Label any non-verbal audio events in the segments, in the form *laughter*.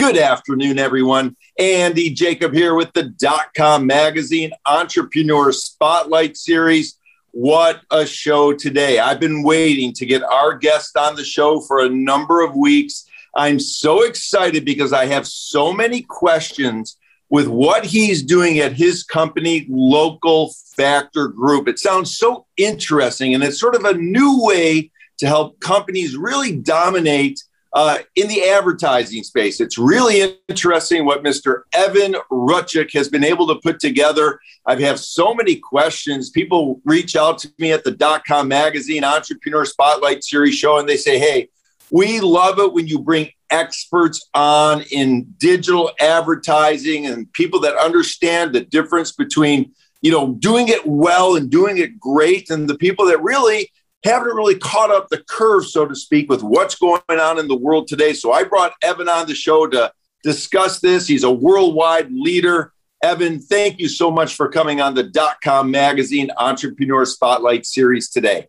Good afternoon, everyone. Andy Jacob here with the dot com Magazine Entrepreneur Spotlight Series. What a show today. I've been waiting to get our guest on the show for a number of weeks. I'm so excited because I have so many questions with what he's doing at his company, Local Factor Group. It sounds so interesting, and it's sort of a new way to help companies really dominate uh, in the advertising space. It's really interesting what Mr. Evan Rutchik has been able to put together. I have so many questions. People reach out to me at the Dotcom Magazine Entrepreneur Spotlight Series show and they say, hey, we love it when you bring experts on in digital advertising and people that understand the difference between you know doing it well and doing it great and the people that really haven't really caught up the curve, so to speak, with what's going on in the world today. So I brought Evan on the show to discuss this. He's a worldwide leader. Evan, thank you so much for coming on the dot com Magazine Entrepreneur Spotlight Series today.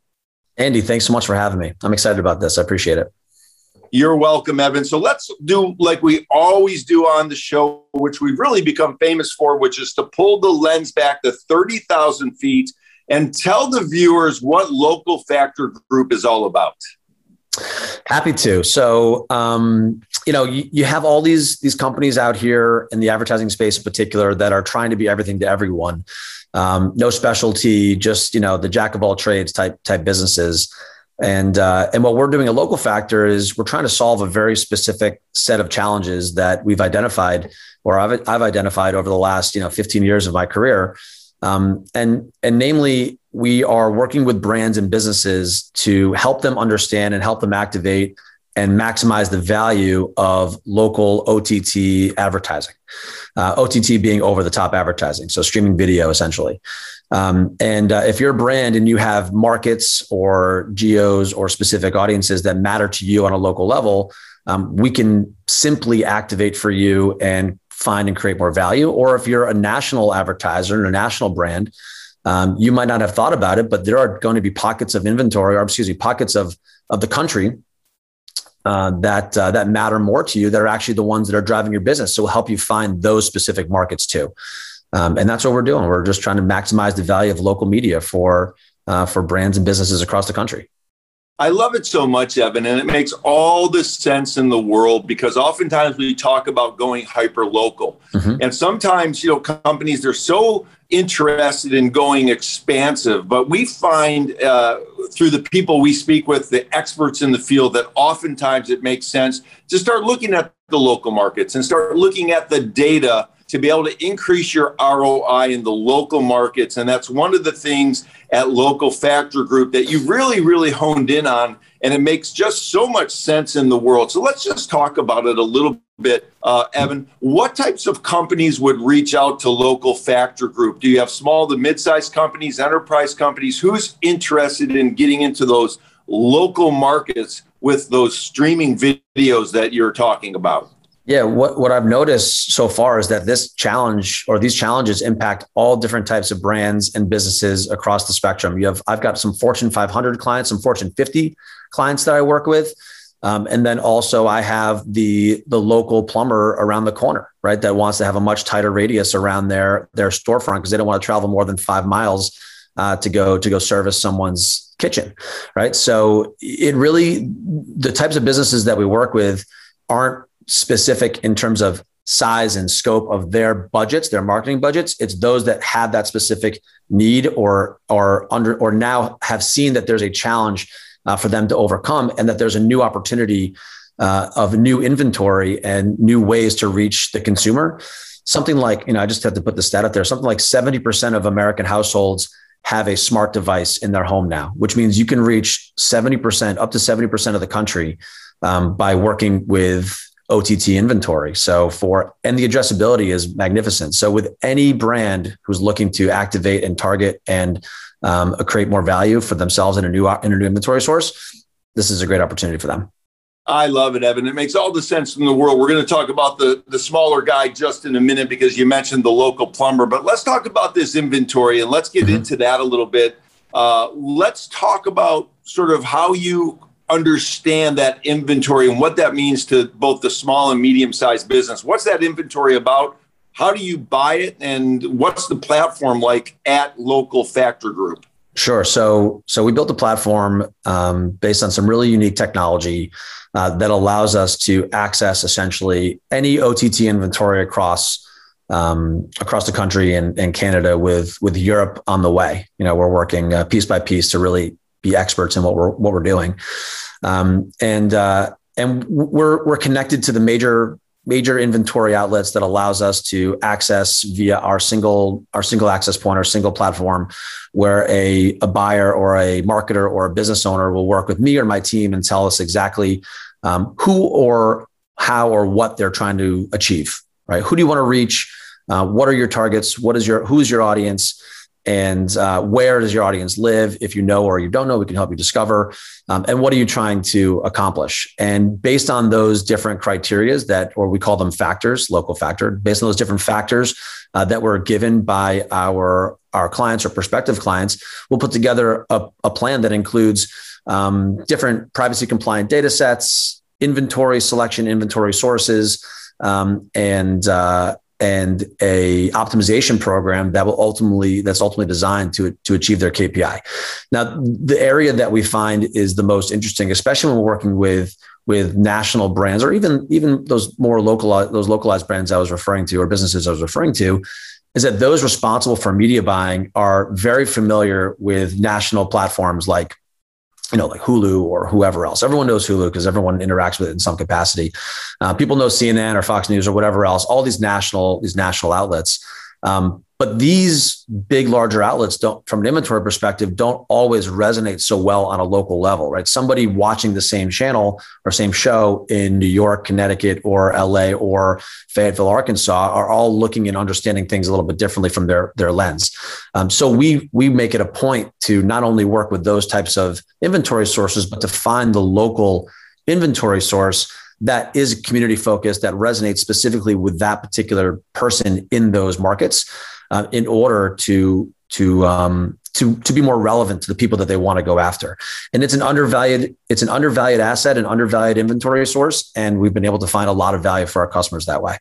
Andy, thanks so much for having me. I'm excited about this. I appreciate it. You're welcome, Evan. So let's do like we always do on the show, which we've really become famous for, which is to pull the lens back to 30,000 feet and tell the viewers what Local Factor Group is all about. Happy to. So, um, you know, you, you have all these these companies out here in the advertising space, in particular, that are trying to be everything to everyone. Um, no specialty, just you know, the jack of all trades type type businesses. And uh, and what we're doing at Local Factor is we're trying to solve a very specific set of challenges that we've identified, or I've I've identified over the last you know 15 years of my career um, and and namely, we are working with brands and businesses to help them understand and help them activate and maximize the value of local OTT advertising. Uh, OTT being over the top advertising, so streaming video essentially. Um, and uh, if you're a brand and you have markets or geos or specific audiences that matter to you on a local level, um, we can simply activate for you and find and create more value. Or if you're a national advertiser and a national brand, um, you might not have thought about it, but there are going to be pockets of inventory, or excuse me, pockets of of the country uh, that uh, that matter more to you. That are actually the ones that are driving your business. So we'll help you find those specific markets too. Um, and that's what we're doing. We're just trying to maximize the value of local media for uh, for brands and businesses across the country. I love it so much, Evan, and it makes all the sense in the world because oftentimes we talk about going hyper local, mm-hmm. and sometimes you know companies they're so interested in going expansive, but we find uh, through the people we speak with, the experts in the field, that oftentimes it makes sense to start looking at the local markets and start looking at the data to be able to increase your ROI in the local markets. And that's one of the things at Local Factor Group that you've really, really honed in on. And it makes just so much sense in the world. So let's just talk about it a little bit. Uh, Evan, what types of companies would reach out to Local Factor Group? Do you have small to mid sized companies, enterprise companies? Who's interested in getting into those local markets with those streaming videos that you're talking about? Yeah, what, what I've noticed so far is that this challenge or these challenges impact all different types of brands and businesses across the spectrum. You have I've got some Fortune 500 clients, some Fortune 50 clients that I work with. Um, and then also I have the the local plumber around the corner, right? That wants to have a much tighter radius around their their storefront because they don't want to travel more than five miles uh, to go to go service someone's kitchen, right? So it really the types of businesses that we work with aren't specific in terms of size and scope of their budgets, their marketing budgets. It's those that have that specific need or or under or now have seen that there's a challenge uh, for them to overcome and that there's a new opportunity uh, of new inventory and new ways to reach the consumer. Something like, you know, I just had to put the stat out there, something like 70% of American households have a smart device in their home now, which means you can reach 70%, up to 70% of the country um, by working with OTT inventory. So for and the addressability is magnificent. So with any brand who's looking to activate and target and um, create more value for themselves in a new in a new inventory source, this is a great opportunity for them. I love it, Evan. It makes all the sense in the world. We're going to talk about the, the smaller guy just in a minute because you mentioned the local plumber. But let's talk about this inventory and let's get mm-hmm. into that a little bit. Uh, let's talk about sort of how you understand that inventory and what that means to both the small and medium sized business. What's that inventory about? How do you buy it? And what's the platform like at Local Factor Group? Sure. So, so we built a platform um, based on some really unique technology uh, that allows us to access essentially any OTT inventory across um, across the country and, and Canada with with Europe on the way. You know, we're working uh, piece by piece to really be experts in what we're what we're doing, um, and uh, and we're we're connected to the major major inventory outlets that allows us to access via our single our single access point our single platform where a, a buyer or a marketer or a business owner will work with me or my team and tell us exactly um, who or how or what they're trying to achieve right? Who do you want to reach? Uh, what are your targets? What is your who's your audience and uh, where does your audience live? If you know or you don't know we can help you discover um, and what are you trying to accomplish? And based on those different criterias that or we call them factors local factor based on those different factors uh, that were given by our our clients or prospective clients we'll put together a, a plan that includes um, different privacy compliant data sets inventory selection inventory sources um, and uh, and a optimization program that will ultimately that's ultimately designed to to achieve their KPI. Now, the area that we find is the most interesting, especially when we're working with with national brands or even even those more localized those localized brands I was referring to or businesses I was referring to is that those responsible for media buying are very familiar with national platforms like you know, like Hulu or whoever else. Everyone knows Hulu because everyone interacts with it in some capacity. Uh, people know CNN or Fox News or whatever else. All these national these national outlets. Um, but these big, larger outlets don't, from an inventory perspective, don't always resonate so well on a local level, right? Somebody watching the same channel or same show in New York, Connecticut, or LA or Fayetteville, Arkansas are all looking and understanding things a little bit differently from their, their lens. Um, so we we make it a point to not only work with those types of inventory sources, but to find the local inventory source that is community focused that resonates specifically with that particular person in those markets uh, in order to to um, to to be more relevant to the people that they want to go after. And it's an undervalued it's an undervalued asset, an undervalued inventory source, and we've been able to find a lot of value for our customers that way.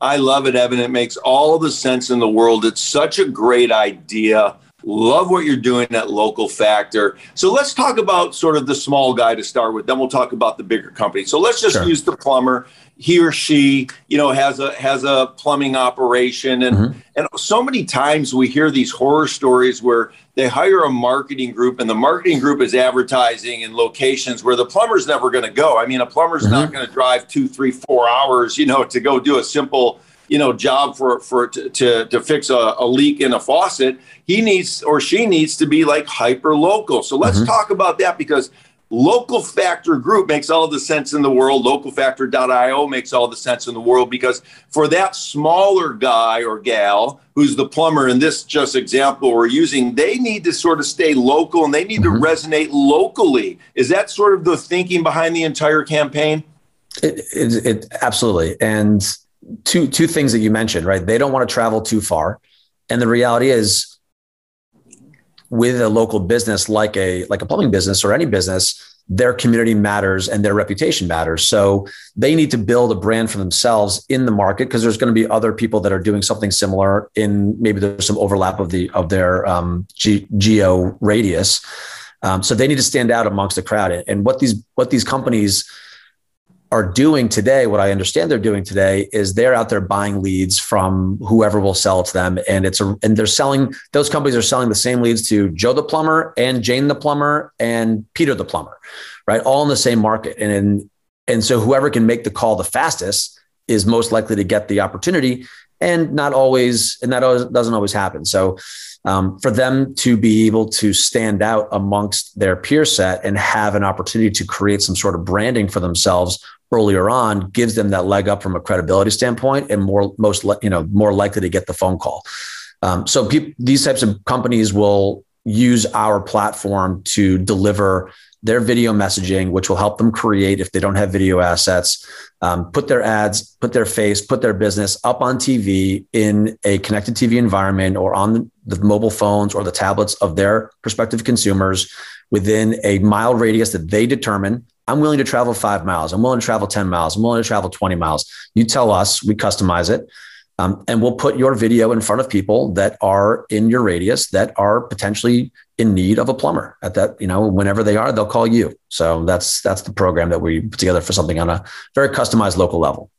I love it, Evan. It makes all the sense in the world. It's such a great idea. Love what you're doing at Local Factor. So let's talk about sort of the small guy to start with. Then we'll talk about the bigger company. So let's just sure. use the plumber he or she you know has a has a plumbing operation and mm-hmm. and so many times we hear these horror stories where they hire a marketing group and the marketing group is advertising in locations where the plumber's never going to go i mean a plumber's mm-hmm. not going to drive two three four hours you know to go do a simple you know job for for to to, to fix a, a, leak in a faucet he needs or she needs to be like hyper local so let's mm-hmm. talk about that because Local Factor Group makes all the sense in the world. Localfactor.io makes all the sense in the world because for that smaller guy or gal who's the plumber in this just example we're using, they need to sort of stay local and they need mm-hmm. to resonate locally. Is that sort of the thinking behind the entire campaign? It, it, it absolutely. And two two things that you mentioned, right? They don't want to travel too far, and the reality is with a local business like a like a plumbing business or any business their community matters and their reputation matters. So they need to build a brand for themselves in the market because there's going to be other people that are doing something similar in maybe there's some overlap of the of their um, geo radius. Um, so they need to stand out amongst the crowd. And what these what these companies are doing today, what I understand they're doing today is they're out there buying leads from whoever will sell to them. And it's a, and they're selling, those companies are selling the same leads to Joe the plumber and Jane the plumber and Peter the plumber, right? All in the same market. And, in, and so whoever can make the call the fastest is most likely to get the opportunity and not always, and that doesn't always happen. So um, for them to be able to stand out amongst their peer set and have an opportunity to create some sort of branding for themselves earlier on gives them that leg up from a credibility standpoint and more most you know more likely to get the phone call. Um, so pe- these types of companies will use our platform to deliver their video messaging, which will help them create if they don't have video assets, um, put their ads, put their face, put their business up on TV in a connected TV environment or on the mobile phones or the tablets of their prospective consumers within a mile radius that they determine. I'm willing to travel five miles. I'm willing to travel 10 miles. I'm willing to travel 20 miles. You tell us, we customize it. Um, and we'll put your video in front of people that are in your radius that are potentially in need of a plumber at that you know whenever they are they'll call you so that's that's the program that we put together for something on a very customized local level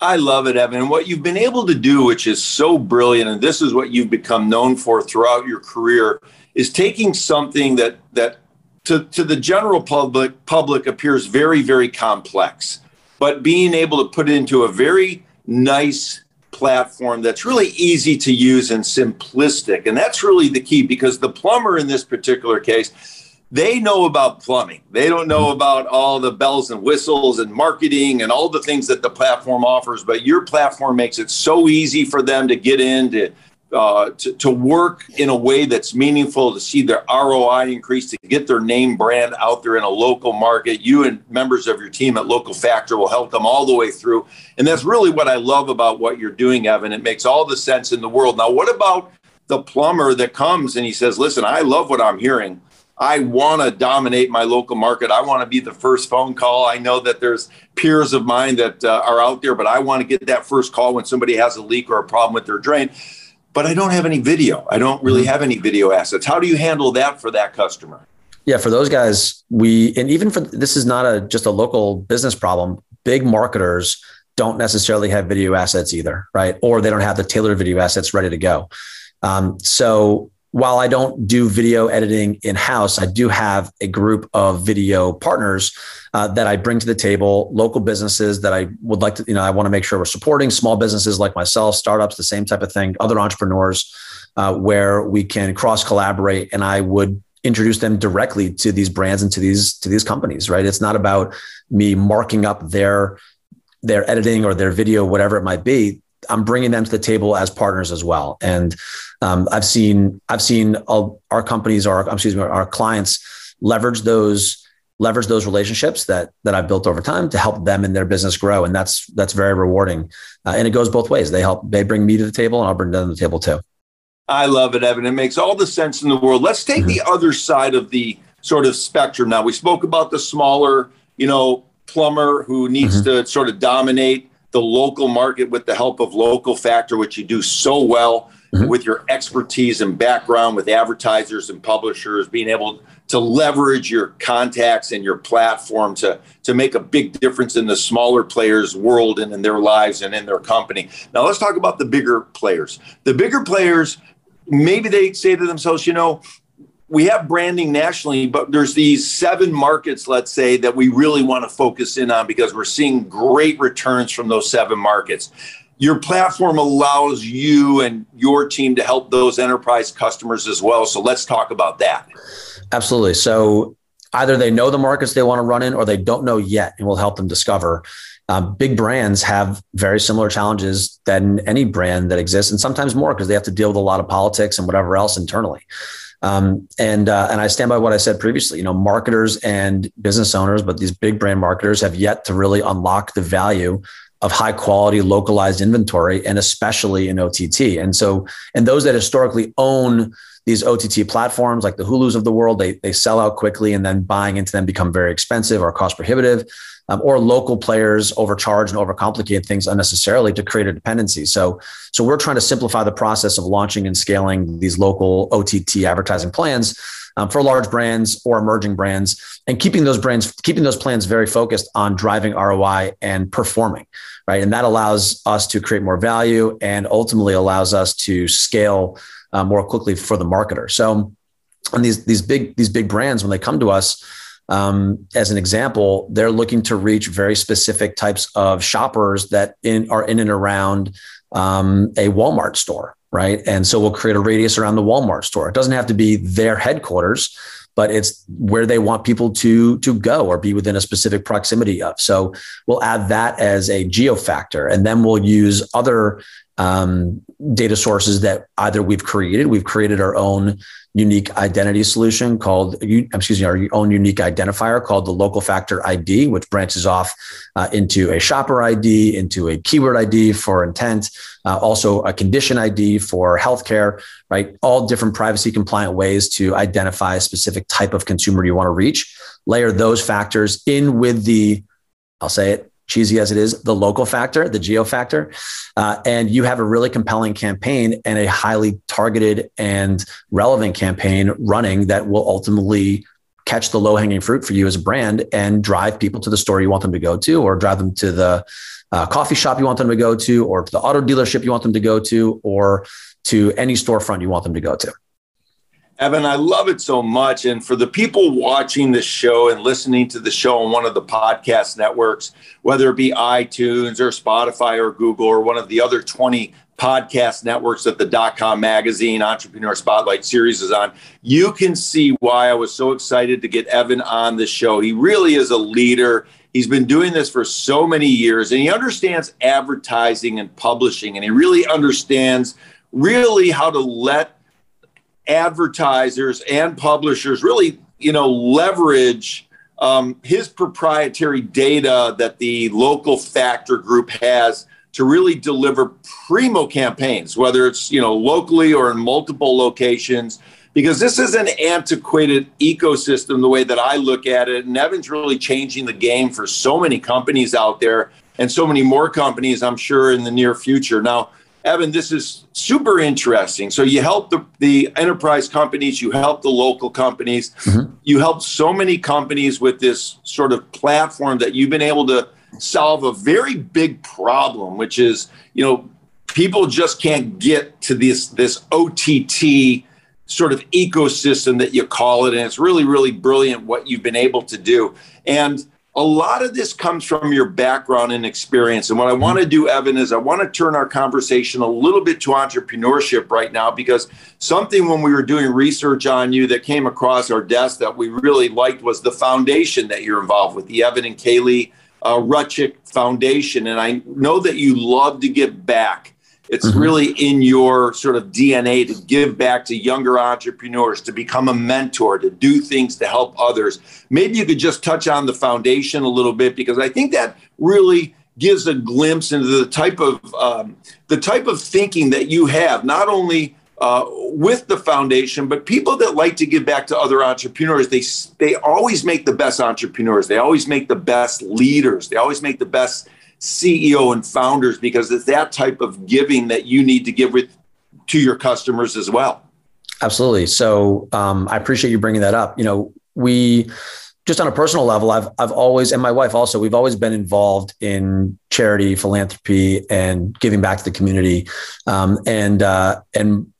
i love it evan And what you've been able to do which is so brilliant and this is what you've become known for throughout your career is taking something that that to, to the general public public appears very very complex but being able to put it into a very nice platform that's really easy to use and simplistic. And that's really the key because the plumber in this particular case, they know about plumbing. They don't know about all the bells and whistles and marketing and all the things that the platform offers. But your platform makes it so easy for them to get into uh, to, to work in a way that's meaningful, to see their ROI increase, to get their name brand out there in a local market. You and members of your team at Local Factor will help them all the way through. And that's really what I love about what you're doing, Evan. It makes all the sense in the world. Now, what about the plumber that comes and he says, Listen, I love what I'm hearing. I want to dominate my local market. I want to be the first phone call. I know that there's peers of mine that uh, are out there, but I want to get that first call when somebody has a leak or a problem with their drain but I don't have any video. I don't really mm-hmm. have any video assets. How do you handle that for that customer? Yeah, for those guys, we and even for this is not a just a local business problem. Big marketers don't necessarily have video assets either, right? Or they don't have the tailored video assets ready to go. Um, so while I don't do video editing in house, I do have a group of video partners uh, that I bring to the table, local businesses that I would like to, you know, I want to make sure we're supporting small businesses like myself, startups, the same type of thing, other entrepreneurs, uh, where we can cross collaborate. And I would introduce them directly to these brands and to these to these companies. Right? It's not about me marking up their their editing or their video, whatever it might be. I'm bringing them to the table as partners as well. And um, I've seen I've seen our companies, our excuse me, our clients leverage those leverage those relationships that that I've built over time to help them in their business grow, and that's that's very rewarding. Uh, and it goes both ways. They help they bring me to the table, and I'll bring them to the table too. I love it, Evan. It makes all the sense in the world. Let's take mm-hmm. the other side of the sort of spectrum. Now we spoke about the smaller, you know, plumber who needs mm-hmm. to sort of dominate the local market with the help of local factor, which you do so well mm-hmm. with your expertise and background with advertisers and publishers, being able to leverage your contacts and your platform to, to make a big difference in the smaller players' world and in their lives and in their company. Now, let's talk about the bigger players. The bigger players, maybe they say to themselves, you know, we have branding nationally, but there's these seven markets, let's say, that we really want to focus in on because we're seeing great returns from those seven markets. Your platform allows you and your team to help those enterprise customers as well. So let's talk about that. Absolutely. So either they know the markets they want to run in or they don't know yet, and we'll help them discover. Um, big brands have very similar challenges than any brand that exists, and sometimes more because they have to deal with a lot of politics and whatever else internally. Um, and uh, and I stand by what I said previously. You know, marketers and business owners, but these big brand marketers have yet to really unlock the value of high quality localized inventory, and especially in OTT. And so, and those that historically own these OTT platforms like the Hulus of the world, they, they sell out quickly and then buying into them become very expensive or cost prohibitive um, or local players overcharge and overcomplicate things unnecessarily to create a dependency. So, so we're trying to simplify the process of launching and scaling these local OTT advertising plans um, for large brands or emerging brands, and keeping those brands, keeping those plans very focused on driving ROI and performing, right? And that allows us to create more value and ultimately allows us to scale uh, more quickly for the marketer. So, and these these big these big brands when they come to us. Um, as an example, they're looking to reach very specific types of shoppers that in, are in and around um, a Walmart store, right? And so we'll create a radius around the Walmart store. It doesn't have to be their headquarters, but it's where they want people to to go or be within a specific proximity of. So we'll add that as a geo factor, and then we'll use other um, data sources that either we've created, we've created our own unique identity solution called, excuse me, our own unique identifier called the local factor ID, which branches off uh, into a shopper ID, into a keyword ID for intent, uh, also a condition ID for healthcare, right? All different privacy compliant ways to identify a specific type of consumer you want to reach. Layer those factors in with the, I'll say it, cheesy as it is, the local factor, the geo factor, uh, and you have a really compelling campaign and a highly targeted and relevant campaign running that will ultimately catch the low hanging fruit for you as a brand and drive people to the store you want them to go to, or drive them to the uh, coffee shop you want them to go to, or to the auto dealership you want them to go to, or to any storefront you want them to go to. Evan, I love it so much. And for the people watching the show and listening to the show on one of the podcast networks, whether it be iTunes or Spotify or Google or one of the other 20 podcast networks that the dot com magazine entrepreneur spotlight series is on you can see why i was so excited to get evan on the show he really is a leader he's been doing this for so many years and he understands advertising and publishing and he really understands really how to let advertisers and publishers really, you know, leverage um, his proprietary data that the local factor group has to really deliver primo campaigns, whether it's you know locally or in multiple locations. Because this is an antiquated ecosystem, the way that I look at it. And Evan's really changing the game for so many companies out there and so many more companies, I'm sure, in the near future. Now, Evan, this is super interesting. So you help the, the enterprise companies, you help the local companies, mm-hmm. you help so many companies with this sort of platform that you've been able to solve a very big problem, which is, you know, people just can't get to this this OTT sort of ecosystem that you call it. And it's really, really brilliant what you've been able to do. And a lot of this comes from your background and experience. And what I mm-hmm. want to do, Evan, is I want to turn our conversation a little bit to entrepreneurship right now because something when we were doing research on you that came across our desk that we really liked was the foundation that you're involved with, the Evan and Kaylee uh, Rutchik Foundation. And I know that you love to give back. It's mm-hmm. really in your sort of DNA to give back to younger entrepreneurs, to become a mentor, to do things to help others. Maybe you could just touch on the foundation a little bit because I think that really gives a glimpse into the type of um, the type of thinking that you have, not only uh, with the foundation, but people that like to give back to other entrepreneurs. They they always make the best entrepreneurs. They always make the best leaders. They always make the best CEO and founders because it's that type of giving that you need to give with to your customers as well. Absolutely. So um, I appreciate you bringing that up. You know, we just on a personal level, I've I've always and my wife also we've always been involved in charity, philanthropy, and giving back to the community. Um, and uh, and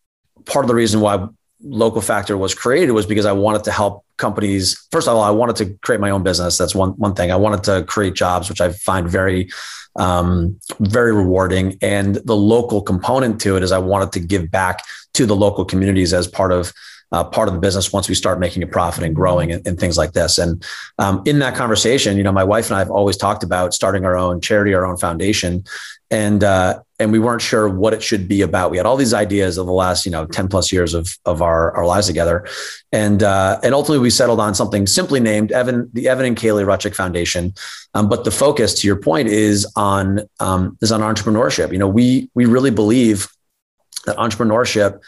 part of the reason why local factor was created was because I wanted to help companies. First of all, I wanted to create my own business. That's one one thing. I wanted to create jobs, which I find very um, very rewarding. And the local component to it is I wanted to give back to the local communities as part of uh, part of the business once we start making a profit and growing and, and things like this. And um, in that conversation, you know, my wife and I have always talked about starting our own charity, our own foundation, and uh, and we weren't sure what it should be about. We had all these ideas of the last, you know, ten plus years of of our our lives together, and uh, and ultimately we settled on something simply named Evan, the Evan and Kaylee Rutchik Foundation. Um, but the focus, to your point, is on um, is on entrepreneurship. You know, we we really believe that entrepreneurship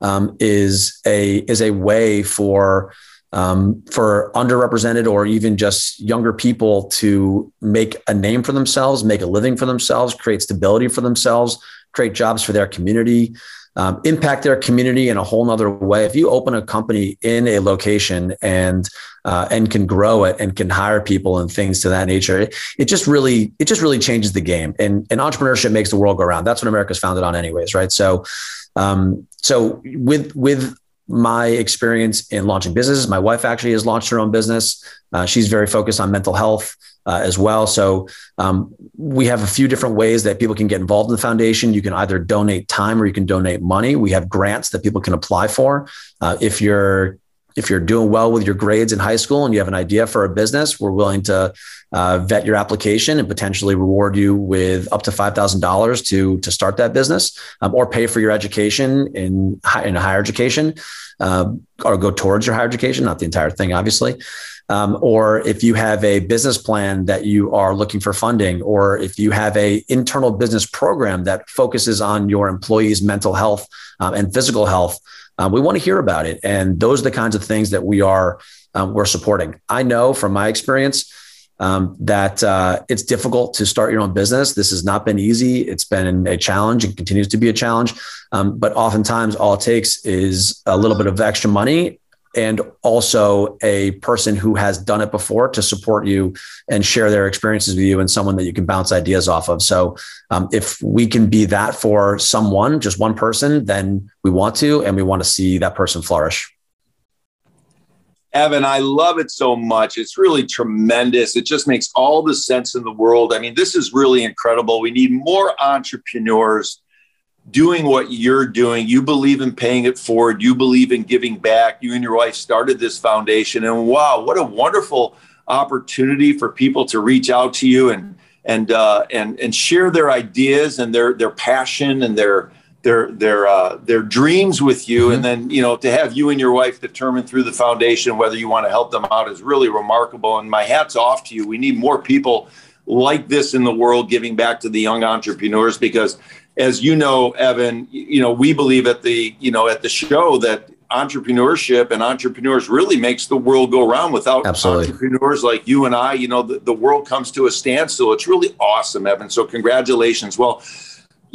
um, is a is a way for um, for underrepresented or even just younger people to make a name for themselves, make a living for themselves, create stability for themselves, create jobs for their community, um, impact their community in a whole nother way. If you open a company in a location and uh, and can grow it and can hire people and things to that nature, it, it, just really it just really changes the game. And, and entrepreneurship makes the world go round. That's what America's founded on, anyways, right? So, um, so with with my experience in launching businesses. My wife actually has launched her own business. Uh, she's very focused on mental health uh, as well. So um, we have a few different ways that people can get involved in the foundation. You can either donate time or you can donate money. We have grants that people can apply for. Uh, if you're if you're doing well with your grades in high school and you have an idea for a business, we're willing to uh, vet your application and potentially reward you with up to five thousand dollars to to start that business, um, or pay for your education in in higher education, uh, or go towards your higher education, not the entire thing, obviously. Um, or if you have a business plan that you are looking for funding, or if you have a internal business program that focuses on your employees' mental health um, and physical health, um, we want to hear about it. And those are the kinds of things that we are um, we're supporting. I know from my experience um, that uh, it's difficult to start your own business. This has not been easy. It's been a challenge and continues to be a challenge. Um, but oftentimes, all it takes is a little bit of extra money and also a person who has done it before to support you and share their experiences with you and someone that you can bounce ideas off of. So um, if we can be that for someone, just one person, then we want to, and we want to see that person flourish. Evan, I love it so much. It's really tremendous. It just makes all the sense in the world. I mean, this is really incredible. We need more entrepreneurs doing what you're doing. You believe in paying it forward. You believe in giving back. You and your wife started this foundation, and wow, what a wonderful opportunity for people to reach out to you and and uh, and and share their ideas and their their passion and their their their uh, their dreams with you, mm-hmm. and then you know to have you and your wife determine through the foundation whether you want to help them out is really remarkable. And my hats off to you. We need more people like this in the world giving back to the young entrepreneurs because as you know, Evan, you know, we believe at the, you know, at the show that entrepreneurship and entrepreneurs really makes the world go around without Absolutely. entrepreneurs like you and I, you know, the, the world comes to a standstill. It's really awesome, Evan. So congratulations. Well,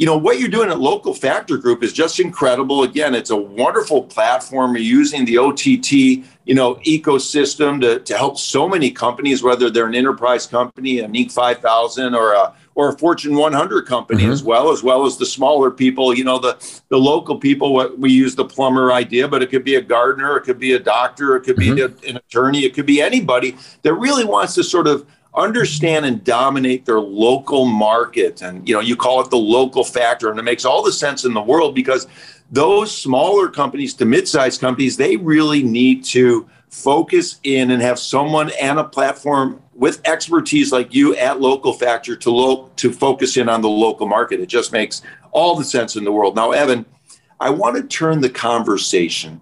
you know what you're doing at local factor group is just incredible again it's a wonderful platform you're using the ott you know ecosystem to, to help so many companies whether they're an enterprise company an inc 5000 or a or a Fortune 100 company mm-hmm. as well, as well as the smaller people. You know, the the local people. What we use the plumber idea, but it could be a gardener, it could be a doctor, it could mm-hmm. be a, an attorney, it could be anybody that really wants to sort of understand and dominate their local market. And you know, you call it the local factor, and it makes all the sense in the world because those smaller companies to mid-sized companies, they really need to focus in and have someone and a platform with expertise like you at local factor to lo- to focus in on the local market. It just makes all the sense in the world. Now evan i want to turn the conversation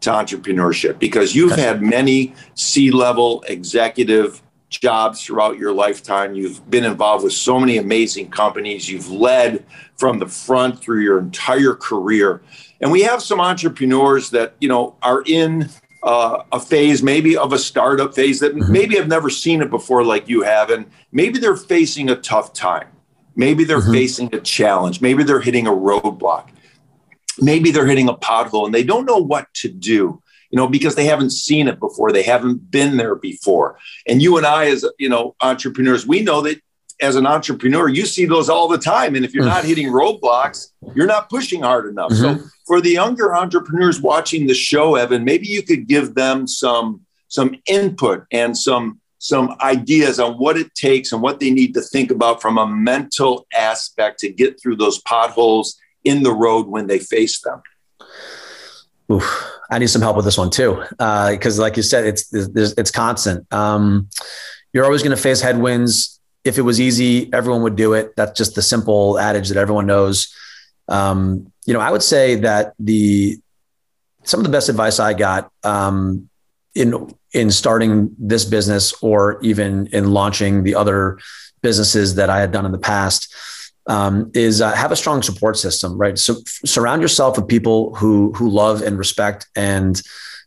to entrepreneurship because you've had many c-level executive jobs throughout your lifetime. You've been involved with so many amazing companies. You've led from the front through your entire career. And we have some entrepreneurs that you know are in uh, a phase, maybe of a startup phase that mm-hmm. maybe have never seen it before, like you have, and maybe they're facing a tough time. Maybe they're mm-hmm. facing a challenge. Maybe they're hitting a roadblock. Maybe they're hitting a pothole and they don't know what to do, you know, because they haven't seen it before. They haven't been there before. And you and I, as you know, entrepreneurs, we know that as an entrepreneur, you see those all the time. And if you're mm. not hitting roadblocks, you're not pushing hard enough. Mm-hmm. So for the younger entrepreneurs watching the show, Evan, maybe you could give them some some input and some some ideas on what it takes and what they need to think about from a mental aspect to get through those potholes in the road when they face them. Oof, I need some help with this one too, because uh, like you said, it's it's, it's constant. Um, you're always going to face headwinds. If it was easy, everyone would do it. That's just the simple adage that everyone knows. Um, you know, I would say that the some of the best advice I got um, in in starting this business or even in launching the other businesses that I had done in the past um, is uh, have a strong support system, right? So surround yourself with people who who love and respect and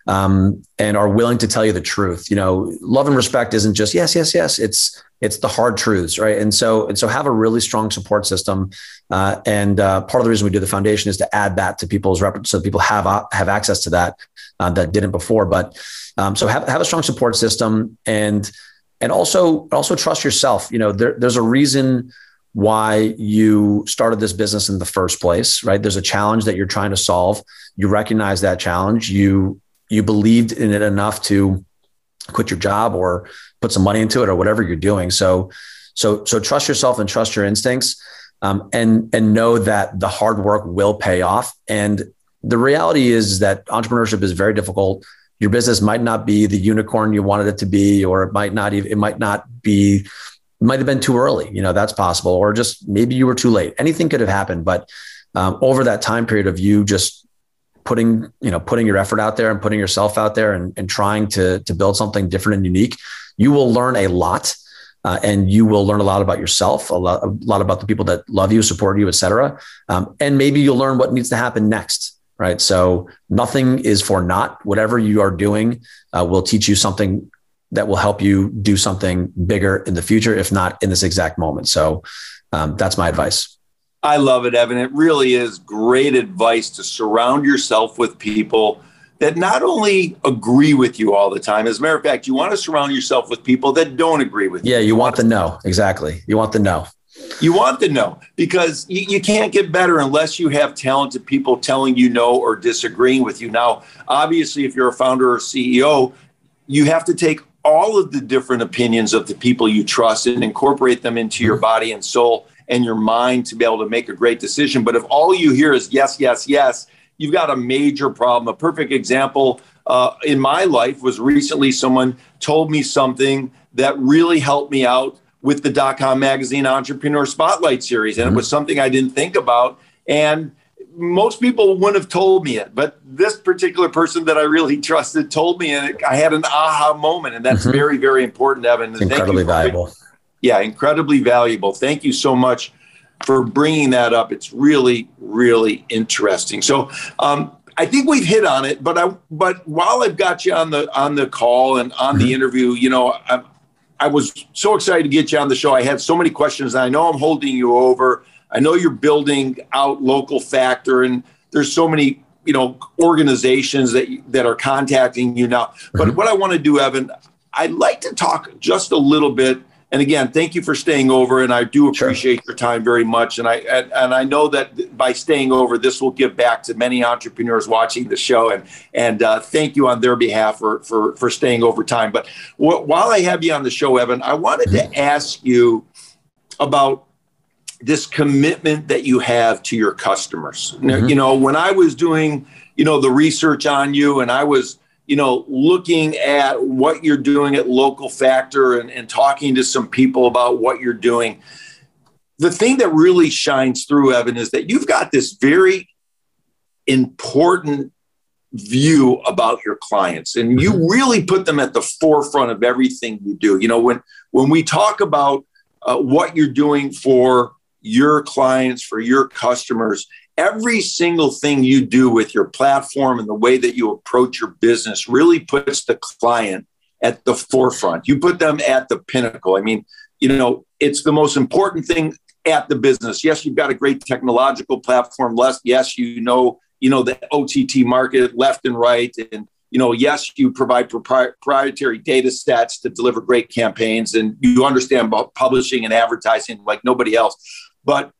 um, and are willing to tell you the truth. You know, love and respect isn't just yes, yes, yes. It's it's the hard truths, right? And so and so have a really strong support system. Uh, and uh, part of the reason we do the foundation is to add that to people's rep- so people have uh, have access to that uh, that didn't before. But um, so have have a strong support system and and also also trust yourself. You know, there, there's a reason why you started this business in the first place, right? There's a challenge that you're trying to solve. You recognize that challenge. You you believed in it enough to quit your job or put some money into it or whatever you're doing. So so so trust yourself and trust your instincts, um, and and know that the hard work will pay off. And the reality is that entrepreneurship is very difficult. Your business might not be the unicorn you wanted it to be, or it might not even it might not be might have been too early. You know, that's possible. Or just maybe you were too late. Anything could have happened. But um, over that time period of you just putting, you know, putting your effort out there and putting yourself out there and, and trying to, to build something different and unique, you will learn a lot. Uh, and you will learn a lot about yourself, a lot, a lot about the people that love you, support you, et cetera. Um, and maybe you'll learn what needs to happen next right? So nothing is for naught. Whatever you are doing uh, will teach you something that will help you do something bigger in the future, if not in this exact moment. So um, that's my advice. I love it, Evan. It really is great advice to surround yourself with people that not only agree with you all the time. As a matter of fact, you want to surround yourself with people that don't agree with you. Yeah, you, want the no. Exactly. You want the no. You want the no because you, you, can't get better unless you have talented people telling you no or disagreeing with you. Now, obviously, if you're a founder or CEO, you have to take all of the different opinions of the people you trust and incorporate them into your mm-hmm. body and soul and your mind to be able to make a great decision. But if all you hear is yes, yes, yes, you've got a major problem. A perfect example uh, in my life was recently someone told me something that really helped me out with the dot com magazine entrepreneur spotlight series. And mm-hmm. it was something I didn't think about. And most people wouldn't have told me it, but this particular person that I really *laughs* trusted told me, and I had an aha moment, and that's mm-hmm. very, very important, Evan. It's incredibly valuable. Yeah, incredibly valuable. Thank you so much for bringing that up. It's really, really interesting. So, um, I think we've hit on it, but I, but while I've got you on the on the call and on mm-hmm. the interview, you know, I, I was so excited to get you on the show. I had so many questions. I know I'm holding you over. I know you're building out local factor, and there's so many you know organizations that that are contacting you now. But mm-hmm. what I want to do, Evan, I'd like to talk just a little bit. And again, thank you for staying over, and I do appreciate sure. your time very much. And I and, and, I know that by staying over, this will give back to many entrepreneurs watching the show. And and uh, thank you on their behalf for for for staying over time. But wh- while I have you on the show, Evan, I wanted to ask you about this commitment that you have to your customers. Mm-hmm. You know, when I was doing, you know, the research on you and I was, you know, looking at what you're doing at Local Factor and, and talking to some people about what you're doing, the thing that really shines through, Evan, is that you've got this very important view about your clients and you mm-hmm. really put them at the forefront of everything you do you know when when we talk about uh, what you're doing for your clients, for your customers. Every single thing you do with your platform and the way that you approach your business really puts the client at the forefront. You put them at the pinnacle. I mean, you know, it's the most important thing at the business. Yes, you've got a great technological platform. Yes, you know, you know the OTT market left and right, and you know, yes, you provide proprietary data sets to deliver great campaigns, and you understand about publishing and advertising like nobody else. But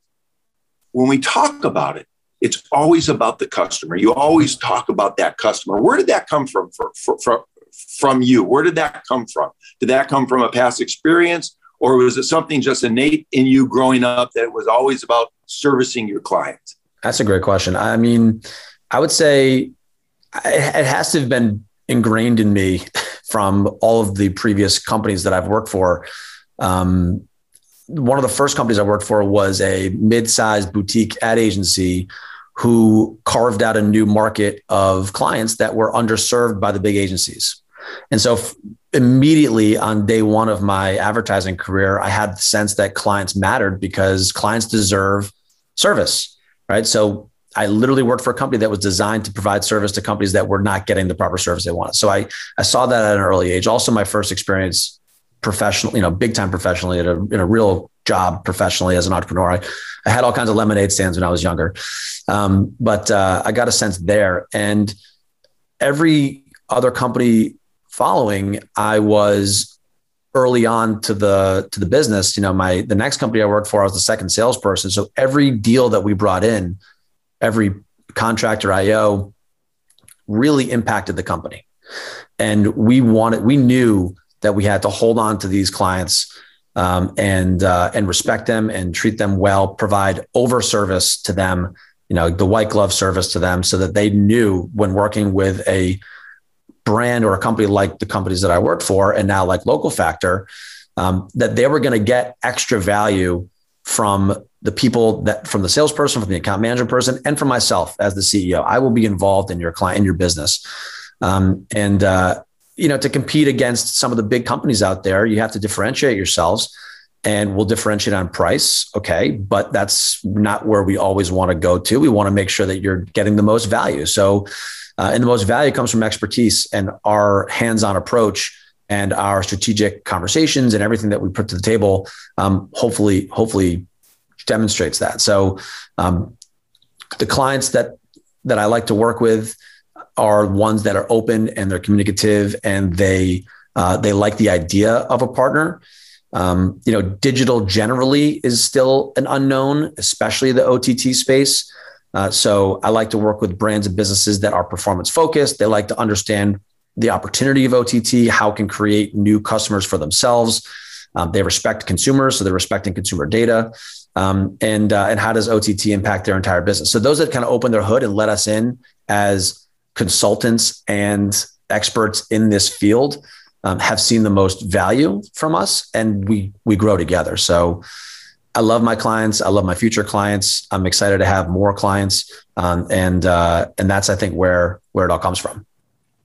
when we talk about it, it's always about the customer. You always talk about that customer. Where did that come from for, for, for, from you? Where did that come from? Did that come from a past experience? Or was it something just innate in you growing up that it was always about servicing your clients? That's a great question. I mean, I would say it has to have been ingrained in me *laughs* from all of the previous companies that I've worked for. Um, one of the first companies I worked for was a mid-sized boutique ad agency who carved out a new market of clients that were underserved by the big agencies. And so f- immediately on day one of my advertising career, I had the sense that clients mattered because clients deserve service, right? So I literally worked for a company that was designed to provide service to companies that were not getting the proper service they wanted. So I, I saw that at an early age. Also, my first experience professional, you know, big time professionally at a, in a real job professionally as an entrepreneur. I, I had all kinds of lemonade stands when I was younger. Um, but uh, I got a sense there. And every other company following, I was early on to the to the business. You know, my the next company I worked for, I was the second salesperson. So every deal that we brought in, every contractor IO really impacted the company. And we wanted, we knew that we had to hold on to these clients um, and uh, and respect them and treat them well, provide over service to them, you know, the white glove service to them, so that they knew when working with a brand or a company like the companies that I worked for, and now like Local Factor, um, that they were going to get extra value from the people that from the salesperson, from the account manager person, and from myself as the CEO. I will be involved in your client in your business, um, and uh, you know, to compete against some of the big companies out there, you have to differentiate yourselves and we'll differentiate on price. Okay. But that's not where we always want to go to. We want to make sure that you're getting the most value. So, uh, and the most value comes from expertise and our hands on approach and our strategic conversations and everything that we put to the table. Um, hopefully, hopefully demonstrates that. So, um, the clients that, that I like to work with, are ones that are open and they're communicative and they uh, they like the idea of a partner. Um, you know, digital generally is still an unknown, especially the OTT space. Uh, so I like to work with brands and businesses that are performance focused. They like to understand the opportunity of OTT, how it can create new customers for themselves. Um, they respect consumers, so they're respecting consumer data. Um, and uh, and how does OTT impact their entire business? So those that kind of open their hood and let us in as consultants and experts in this field um, have seen the most value from us and we we grow together so i love my clients i love my future clients i'm excited to have more clients um, and uh, and that's i think where where it all comes from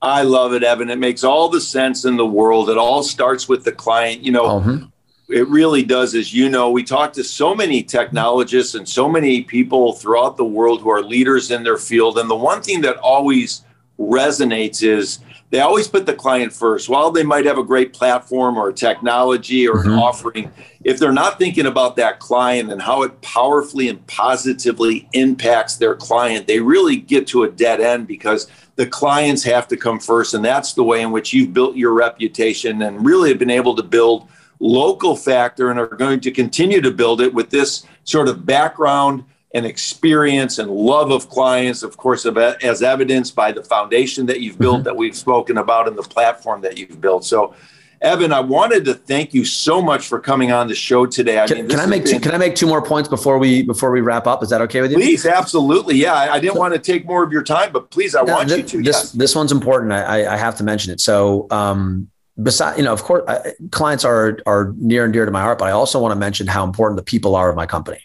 I love it, Evan. It makes all the sense in the world. It all starts with the client. You know, mm-hmm it really does. As you know, we talk to so many technologists and so many people throughout the world who are leaders in their field. And the one thing that always resonates is they always put the client first. While they might have a great platform or technology or mm-hmm. an offering, if they're not thinking about that client and how it powerfully and positively impacts their client, they really get to a dead end because the clients have to come first. And that's the way in which you've built your reputation and really have been able to build local factor and are going to continue to build it with this sort of background and experience and love of clients, of course, as evidenced by the foundation that you've built mm-hmm. that we've spoken about and the platform that you've built. So, Evan, I wanted to thank you so much for coming on the show today. I can, mean, can I make been, two, can I make two more points before we before we wrap up? Is that okay with you? Please, absolutely. Yeah, I, I didn't want to take more of your time, but please, I no, want th- you to. This yes. this one's important. I, I have to mention it. So, um, besides, you know, of course, I, clients are are near and dear to my heart, but I also want to mention how important the people are of my company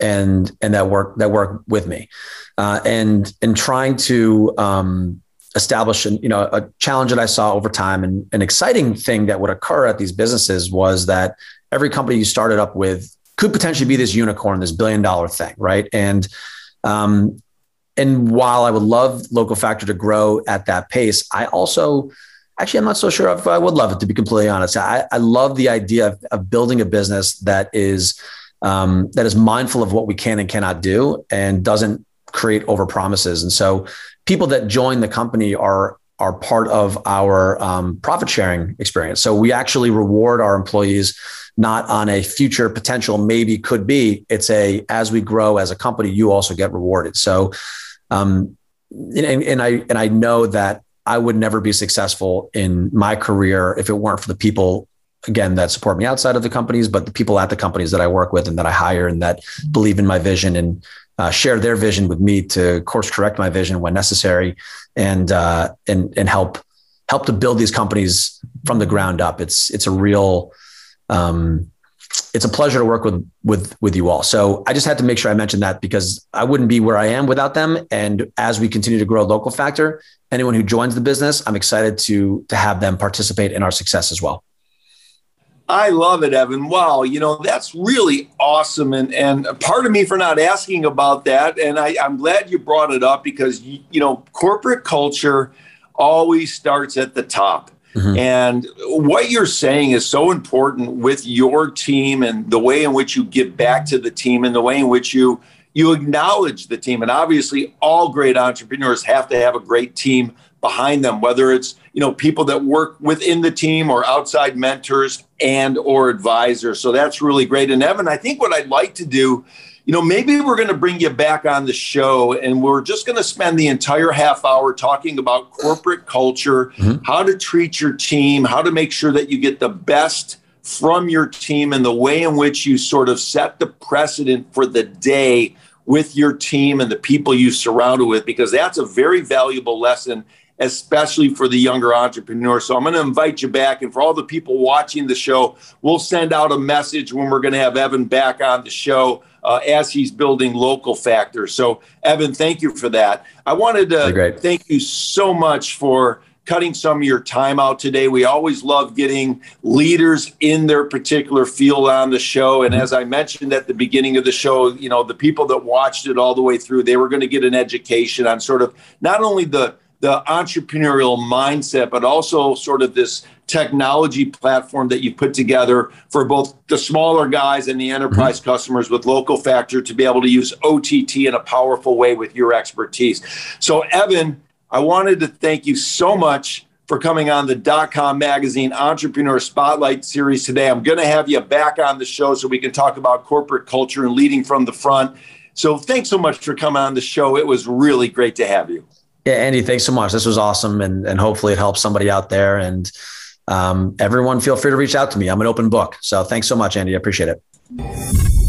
and and that work that work with me, uh, and and trying to um, establish an, you know a challenge that I saw over time, and an exciting thing that would occur at these businesses was that every company you started up with could potentially be this unicorn, this billion dollar thing, right? And um, and while I would love local factor to grow at that pace, I also actually i'm not so sure if i would love it to be completely honest. I, I love the idea of, of, building a business that is um, that is mindful of what we can and cannot do and doesn't create over promises and so people that join the company are are part of our um, profit sharing experience. So we actually reward our employees not on a future potential maybe could be it's a as we grow as a company you also get rewarded. So um, and, and i and i know that I would never be successful in my career if it weren't for the people again that support me outside of the companies, but the people at the companies that I work with and that I hire and that believe in my vision and uh, share their vision with me to course correct my vision when necessary and uh, and and help help to build these companies from the ground up. It's it's a real um, it's a pleasure to work with with with you all. So I just had to make sure I mentioned that because I wouldn't be where I am without them. And as we continue to grow Local Factor, anyone who joins the business, I'm excited to to have them participate in our success as well. I love it, Evan. Wow, you know, that's really awesome. And and part of me for not asking about that. And I, I'm glad you brought it up because you, you know, corporate culture always starts at the top. Mm-hmm. And what you're saying is so important with your team and the way in which you give back to the team and the way in which you you acknowledge the team. And obviously all great entrepreneurs have to have a great team behind them, whether it's you know people that work within the team or outside mentors and or advisors. So that's really great. And Evan, I think what I'd like to do, you know, maybe we're going to bring you back on the show and we're just going to spend the entire half hour talking about corporate culture, mm-hmm. how to treat your team, how to make sure that you get the best from your team and the way in which you sort of set the precedent for the day with your team and the people you surrounded with because that's a very valuable lesson especially for the younger entrepreneur. So I'm going to invite you back. And for all the people watching the show, we'll send out a message when we're going to have Evan back on the show uh, as he's building local factors. So, Evan, thank you for that. I wanted to thank you so much for cutting some of your time out today. We always love getting leaders in their particular field on the show. And as I mentioned at the beginning of the show, you know, the people that watched it all the way through, they were going to get an education on sort of not only the the entrepreneurial mindset, but also sort of this technology platform that you put together for both the smaller guys and the enterprise mm-hmm. customers with local factor to be able to use OTT in a powerful way with your expertise. So, Evan, I wanted to thank you so much for coming on the dot com magazine entrepreneur spotlight series today. I'm going to have you back on the show so we can talk about corporate culture and leading from the front. So, thanks so much for coming on the show. It was really great to have you. Yeah, Andy, thanks so much. This was awesome, and and hopefully it helps somebody out there. And um, everyone, feel free to reach out to me. I'm an open book. So thanks so much, Andy. I appreciate it.